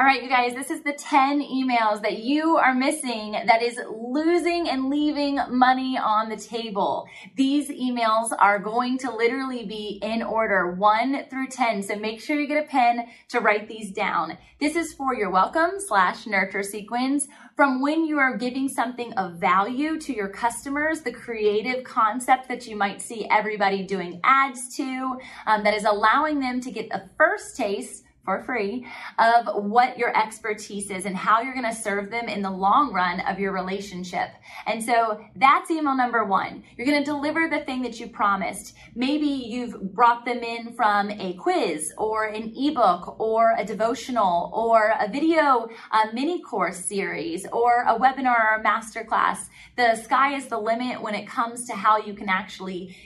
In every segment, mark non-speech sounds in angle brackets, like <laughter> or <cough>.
All right, you guys, this is the 10 emails that you are missing that is losing and leaving money on the table. These emails are going to literally be in order 1 through 10. So make sure you get a pen to write these down. This is for your welcome slash nurture sequence from when you are giving something of value to your customers, the creative concept that you might see everybody doing ads to, um, that is allowing them to get a first taste for free of what your expertise is and how you're going to serve them in the long run of your relationship. And so that's email number one. You're going to deliver the thing that you promised. Maybe you've brought them in from a quiz or an ebook or a devotional or a video a mini course series or a webinar or a masterclass. The sky is the limit when it comes to how you can actually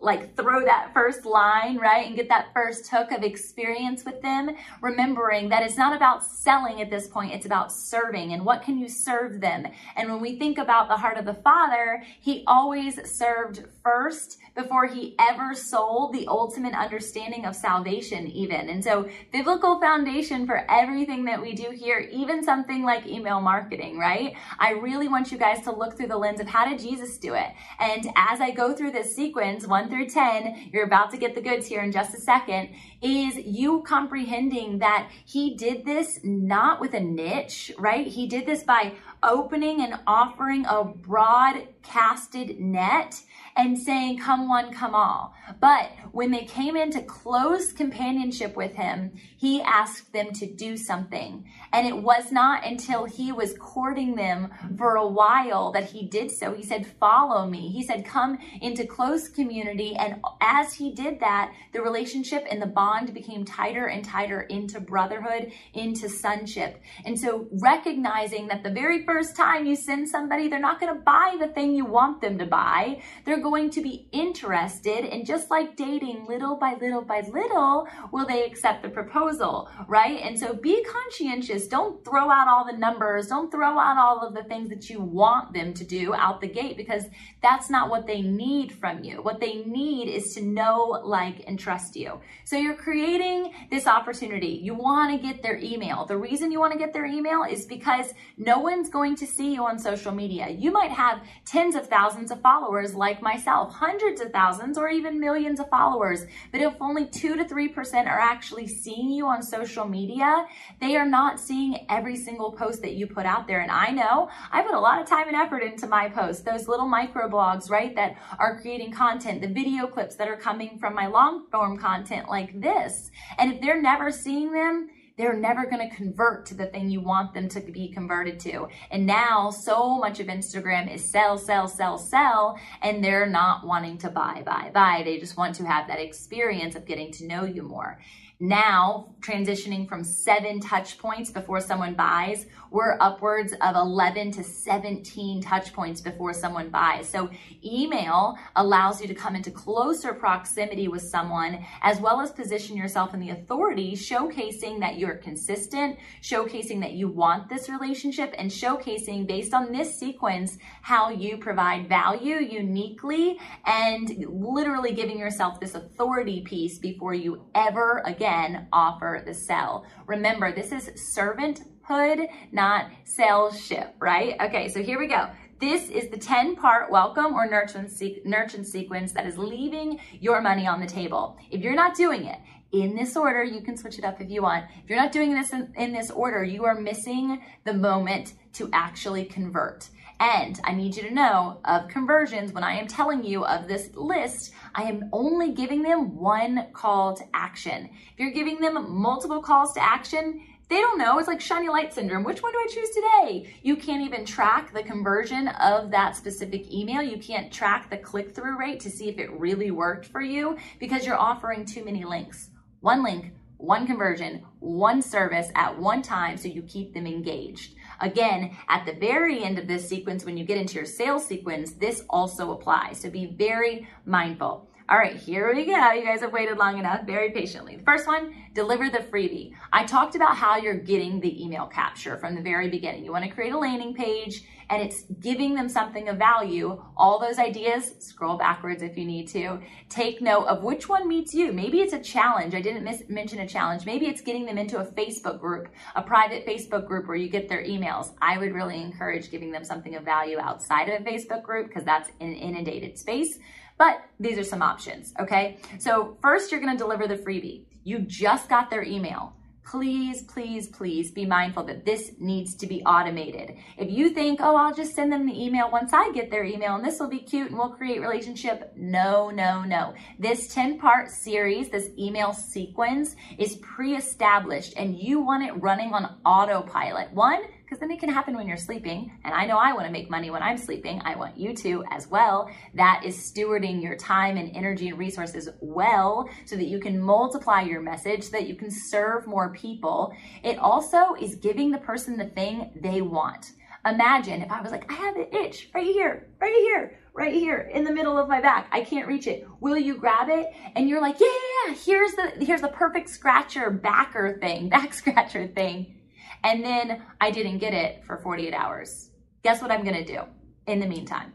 like throw that first line, right? And get that first hook of experience with them, remembering that it's not about selling at this point, it's about serving and what can you serve them. And when we think about the heart of the Father, he always served first before he ever sold the ultimate understanding of salvation, even. And so, biblical foundation for everything that we do here, even something like email marketing, right? I really want you guys to look through the lens of how did Jesus do it? And as I go through this sequence, one through 10, you're about to get the goods here in just a second, is you comprehending that he did this not with a niche, right? He did this by opening and offering a broad casted net and saying, Come one, come all. But when they came into close companionship with him, he asked them to do something. And it was not until he was courting them for a while that he did so. He said, Follow me. He said, Come into close community. And as he did that, the relationship and the bond became tighter and tighter into brotherhood, into sonship. And so recognizing that the very first time you send somebody, they're not going to buy the thing you want them to buy. They're going to be interested. And just like dating, little by little by little, will they accept the proposal, right? And so be conscientious. Don't throw out all the numbers. Don't throw out all of the things that you want them to do out the gate because that's not what they need from you. What they need is to know, like, and trust you. So you're creating this opportunity. You want to get their email. The reason you want to get their email is because no one's going to see you on social media. You might have tens of thousands of followers like myself, hundreds of thousands, or even millions of followers. But if only 2 to 3% are actually seeing you on social media, they are not seeing every single post that you put out there. And I know I put a lot of time and effort into my posts, those little micro blogs, right, that are creating content, the video clips that are coming from my long form content like this. And if they're never seeing them, they're never going to convert to the thing you want them to be converted to. And now so much of Instagram is sell, sell, sell, sell, and they're not wanting to buy, buy, buy. They just want to have that experience of getting to know you more. Now, transitioning from seven touch points before someone buys, we're upwards of 11 to 17 touch points before someone buys. So, email allows you to come into closer proximity with someone as well as position yourself in the authority, showcasing that you're consistent, showcasing that you want this relationship, and showcasing based on this sequence how you provide value uniquely and literally giving yourself this authority piece before you ever again again offer the sell. Remember, this is servanthood, not saleship, right? Okay, so here we go. This is the 10 part welcome or nurture, nurture sequence that is leaving your money on the table. If you're not doing it, in this order. You can switch it up if you want. If you're not doing this in, in this order, you are missing the moment to actually convert. And I need you to know of conversions, when I am telling you of this list, I am only giving them one call to action. If you're giving them multiple calls to action, they don't know. It's like shiny light syndrome. Which one do I choose today? You can't even track the conversion of that specific email. You can't track the click through rate to see if it really worked for you because you're offering too many links. One link, one conversion, one service at one time so you keep them engaged. Again, at the very end of this sequence, when you get into your sales sequence, this also applies. So be very mindful. All right, here we go. You guys have waited long enough, very patiently. The first one, deliver the freebie. I talked about how you're getting the email capture from the very beginning. You want to create a landing page and it's giving them something of value. All those ideas, scroll backwards if you need to. Take note of which one meets you. Maybe it's a challenge. I didn't miss, mention a challenge. Maybe it's getting them into a Facebook group, a private Facebook group where you get their emails. I would really encourage giving them something of value outside of a Facebook group because that's an inundated space. But these are some options, okay? So first you're gonna deliver the freebie. You just got their email. Please, please, please be mindful that this needs to be automated. If you think, oh, I'll just send them the email once I get their email and this will be cute and we'll create relationship. No, no, no. This 10 part series, this email sequence is pre-established and you want it running on autopilot. One, because then it can happen when you're sleeping. And I know I want to make money when I'm sleeping. I want you to as well. That is stewarding your time and energy and resources well so that you can multiply your message, so that you can serve more people. It also is giving the person the thing they want. Imagine if I was like, I have an itch right here, right here, right here in the middle of my back. I can't reach it. Will you grab it? And you're like, yeah, here's the here's the perfect scratcher backer thing, <laughs> back scratcher thing and then I didn't get it for 48 hours. Guess what I'm gonna do in the meantime?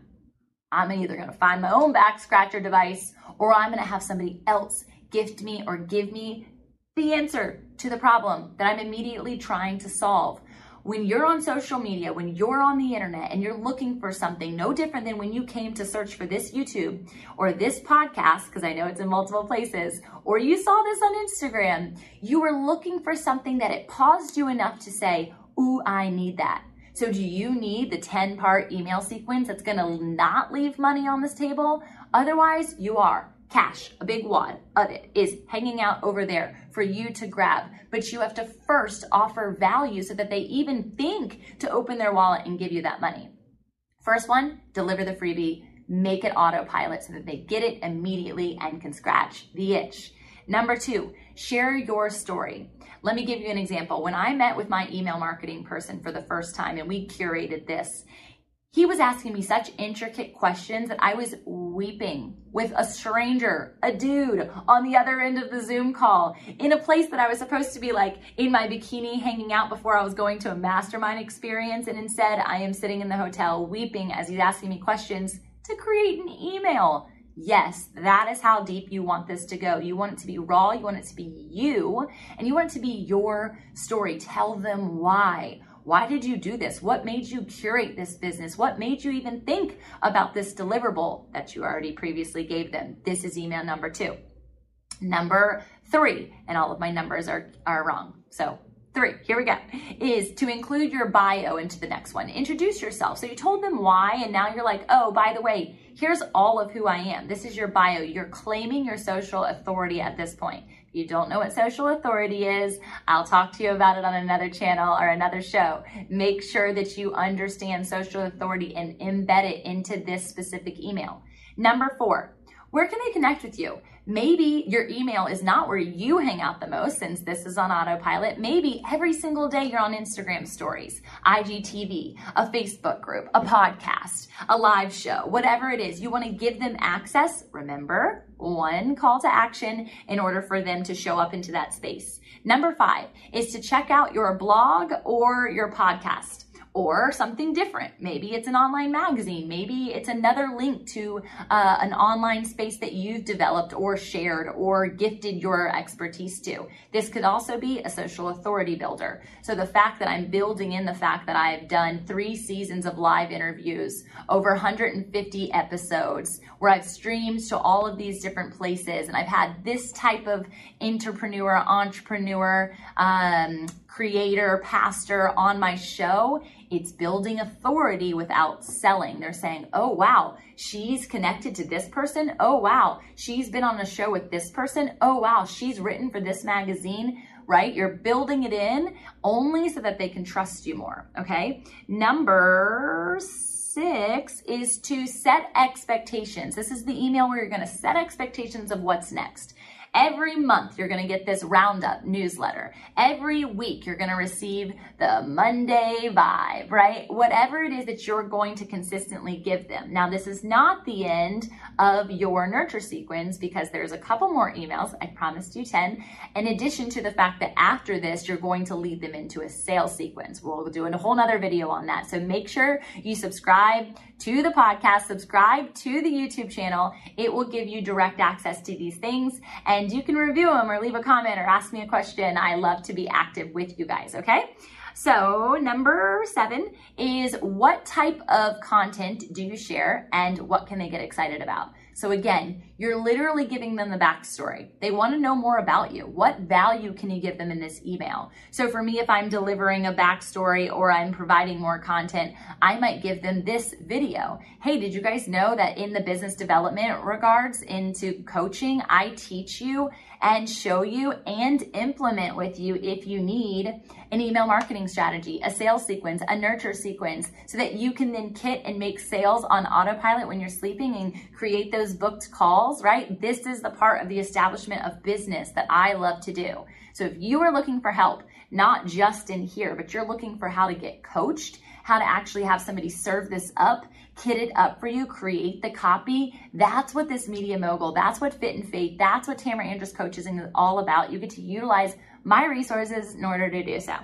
I'm either gonna find my own back scratcher device or I'm gonna have somebody else gift me or give me the answer to the problem that I'm immediately trying to solve when you're on social media, when you're on the internet and you're looking for something no different than when you came to search for this YouTube or this podcast, because I know it's in multiple places, or you saw this on Instagram, you were looking for something that it paused you enough to say, Ooh, I need that. So, do you need the 10 part email sequence that's gonna not leave money on this table? Otherwise, you are cash, a big wad of it is hanging out over there for you to grab. But you have to first offer value so that they even think to open their wallet and give you that money. First one, deliver the freebie, make it autopilot so that they get it immediately and can scratch the itch. Number two, share your story. Let me give you an example. When I met with my email marketing person for the first time and we curated this, he was asking me such intricate questions that I was weeping with a stranger, a dude on the other end of the Zoom call in a place that I was supposed to be like in my bikini hanging out before I was going to a mastermind experience. And instead, I am sitting in the hotel weeping as he's asking me questions to create an email. Yes, that is how deep you want this to go. You want it to be raw, you want it to be you, and you want it to be your story. Tell them why. Why did you do this? What made you curate this business? What made you even think about this deliverable that you already previously gave them? This is email number two. Number three, and all of my numbers are, are wrong. So three, here we go, is to include your bio into the next one. Introduce yourself. So you told them why, and now you're like, oh, by the way, here's all of who I am. This is your bio. You're claiming your social authority at this point you don't know what social authority is, I'll talk to you about it on another channel or another show. Make sure that you understand social authority and embed it into this specific email. Number four, where can they connect with you? Maybe your email is not where you hang out the most since this is on autopilot. Maybe every single day you're on Instagram stories, IGTV, a Facebook group, a podcast, a live show, whatever it is. You want to give them access. Remember, one call to action in order for them to show up into that space. Number five is to check out your blog or your podcast or something different. Maybe it's an online magazine. Maybe it's another link to uh, an online space that you've developed or shared or gifted your expertise to. This could also be a social authority builder. So the fact that I'm building in the fact that I've done three seasons of live interviews, over 150 episodes, where I've streamed to all of these different places, and I've had this type of entrepreneur, entrepreneur, um, creator, pastor on my show, it's building authority without selling. They're saying, oh, wow, she's connected to this person. Oh, wow, she's been on a show with this person. Oh, wow, she's written for this magazine right? You're building it in only so that they can trust you more, okay? Number six is to set expectations. This is the email where you're gonna set expectations of what's next. Every month, you're going to get this roundup newsletter. Every week, you're going to receive the Monday vibe, right? Whatever it is that you're going to consistently give them. Now, this is not the end of your nurture sequence because there's a couple more emails. I promised you 10. In addition to the fact that after this, you're going to lead them into a sales sequence. We'll do a whole nother video on that. So make sure you subscribe to the podcast, subscribe to the YouTube channel. It will give you direct access to these things and you can review them or leave a comment or ask me a question. I love to be active with you guys, okay? So, number seven is what type of content do you share and what can they get excited about? So again, you're literally giving them the backstory. They want to know more about you. What value can you give them in this email? So for me, if I'm delivering a backstory or I'm providing more content, I might give them this video. Hey, did you guys know that in the business development regards into coaching, I teach you and show you and implement with you if you need an email marketing strategy, a sales sequence, a nurture sequence, so that you can then kit and make sales on autopilot when you're sleeping and create those booked calls, right? This is the part of the establishment of business that I love to do. So if you are looking for help, not just in here, but you're looking for how to get coached, how to actually have somebody serve this up, kit it up for you, create the copy. That's what this media mogul, that's what Fit in Faith, that's what Tamra Andress Coaching is all about. You get to utilize my resources in order to do so.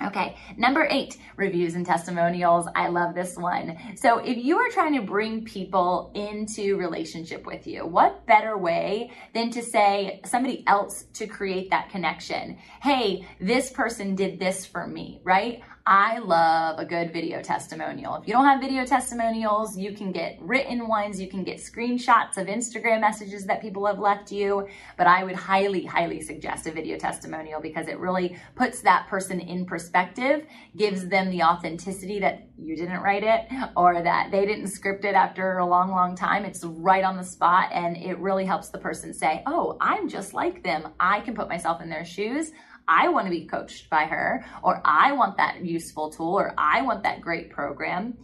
Okay, number eight, reviews and testimonials. I love this one. So if you are trying to bring people into relationship with you, what better way than to say somebody else to create that connection? Hey, this person did this for me, right? I love a good video testimonial. If you don't have video testimonials, you can get written ones, you can get screenshots of Instagram messages that people have left you, but I would highly, highly suggest a video testimonial because it really puts that person in perspective, gives them the authenticity that you didn't write it or that they didn't script it after a long, long time. It's right on the spot and it really helps the person say, oh, I'm just like them. I can put myself in their shoes. I want to be coached by her, or I want that useful tool, or I want that great program.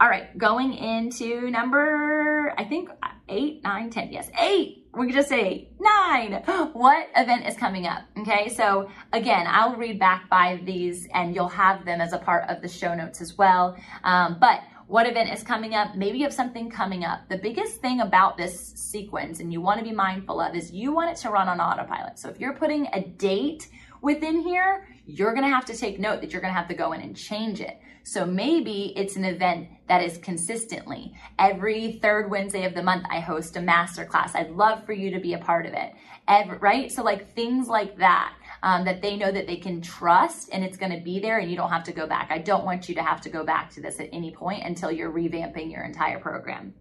All right, going into number, I think eight, nine, ten. Yes, eight. We could just say nine. <gasps> What event is coming up? Okay, so again, I'll read back by these and you'll have them as a part of the show notes as well. Um, but what event is coming up? Maybe you have something coming up. The biggest thing about this sequence, and you want to be mindful of, is you want it to run on autopilot. So if you're putting a date within here, you're going to have to take note that you're going to have to go in and change it. So maybe it's an event that is consistently every third Wednesday of the month. I host a masterclass. I'd love for you to be a part of it. Every, right? So like things like that. Um, that they know that they can trust and it's going to be there and you don't have to go back. I don't want you to have to go back to this at any point until you're revamping your entire program.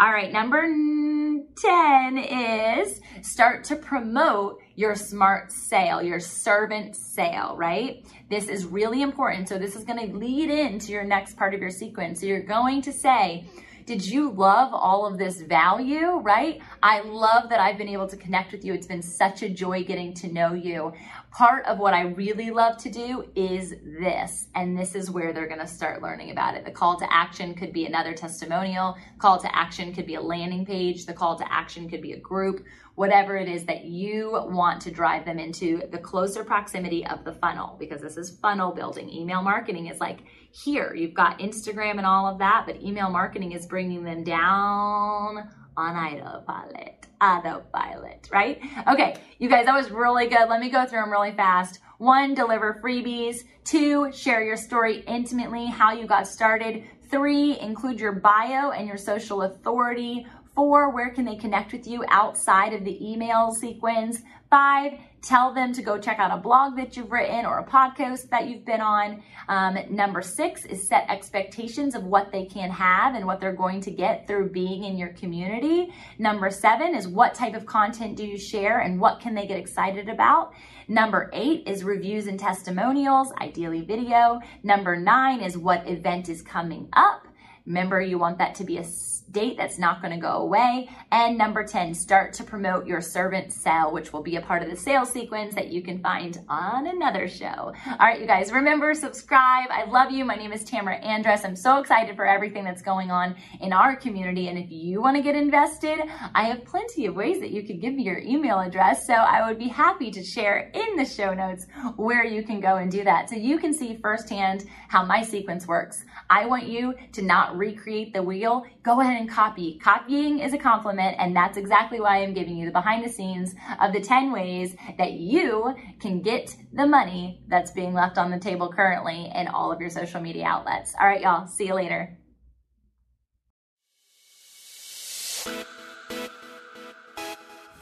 All right, number 10 is start to promote your smart sale, your servant sale, right? This is really important. So this is going to lead into your next part of your sequence. So you're going to say, did you love all of this value, right? I love that I've been able to connect with you. It's been such a joy getting to know you. Part of what I really love to do is this, and this is where they're going to start learning about it. The call to action could be another testimonial. Call to action could be a landing page. The call to action could be a group whatever it is that you want to drive them into the closer proximity of the funnel because this is funnel building. Email marketing is like here, you've got Instagram and all of that, but email marketing is bringing them down on autopilot. autopilot, right? Okay, you guys, that was really good. Let me go through them really fast. One, deliver freebies. Two, share your story intimately, how you got started. Three, include your bio and your social authority. Four, where can they connect with you outside of the email sequence? Five, tell them to go check out a blog that you've written or a podcast that you've been on. Um, number six is set expectations of what they can have and what they're going to get through being in your community. Number seven is what type of content do you share and what can they get excited about? Number eight is reviews and testimonials, ideally video. Number nine is what event is coming up. Remember, you want that to be a date that's not going to go away. And number 10, start to promote your servant sell, which will be a part of the sales sequence that you can find on another show. All right, you guys, remember, subscribe. I love you. My name is Tamra Andress. I'm so excited for everything that's going on in our community. And if you want to get invested, I have plenty of ways that you could give me your email address. So I would be happy to share in the show notes where you can go and do that. So you can see firsthand how my sequence works. I want you to not recreate the wheel. Go ahead copy. Copying is a compliment, and that's exactly why I'm giving you the behind the scenes of the 10 ways that you can get the money that's being left on the table currently in all of your social media outlets. All right, y'all. See you later.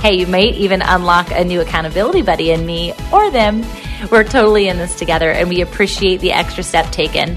Hey, you might even unlock a new accountability buddy in me or them. We're totally in this together, and we appreciate the extra step taken.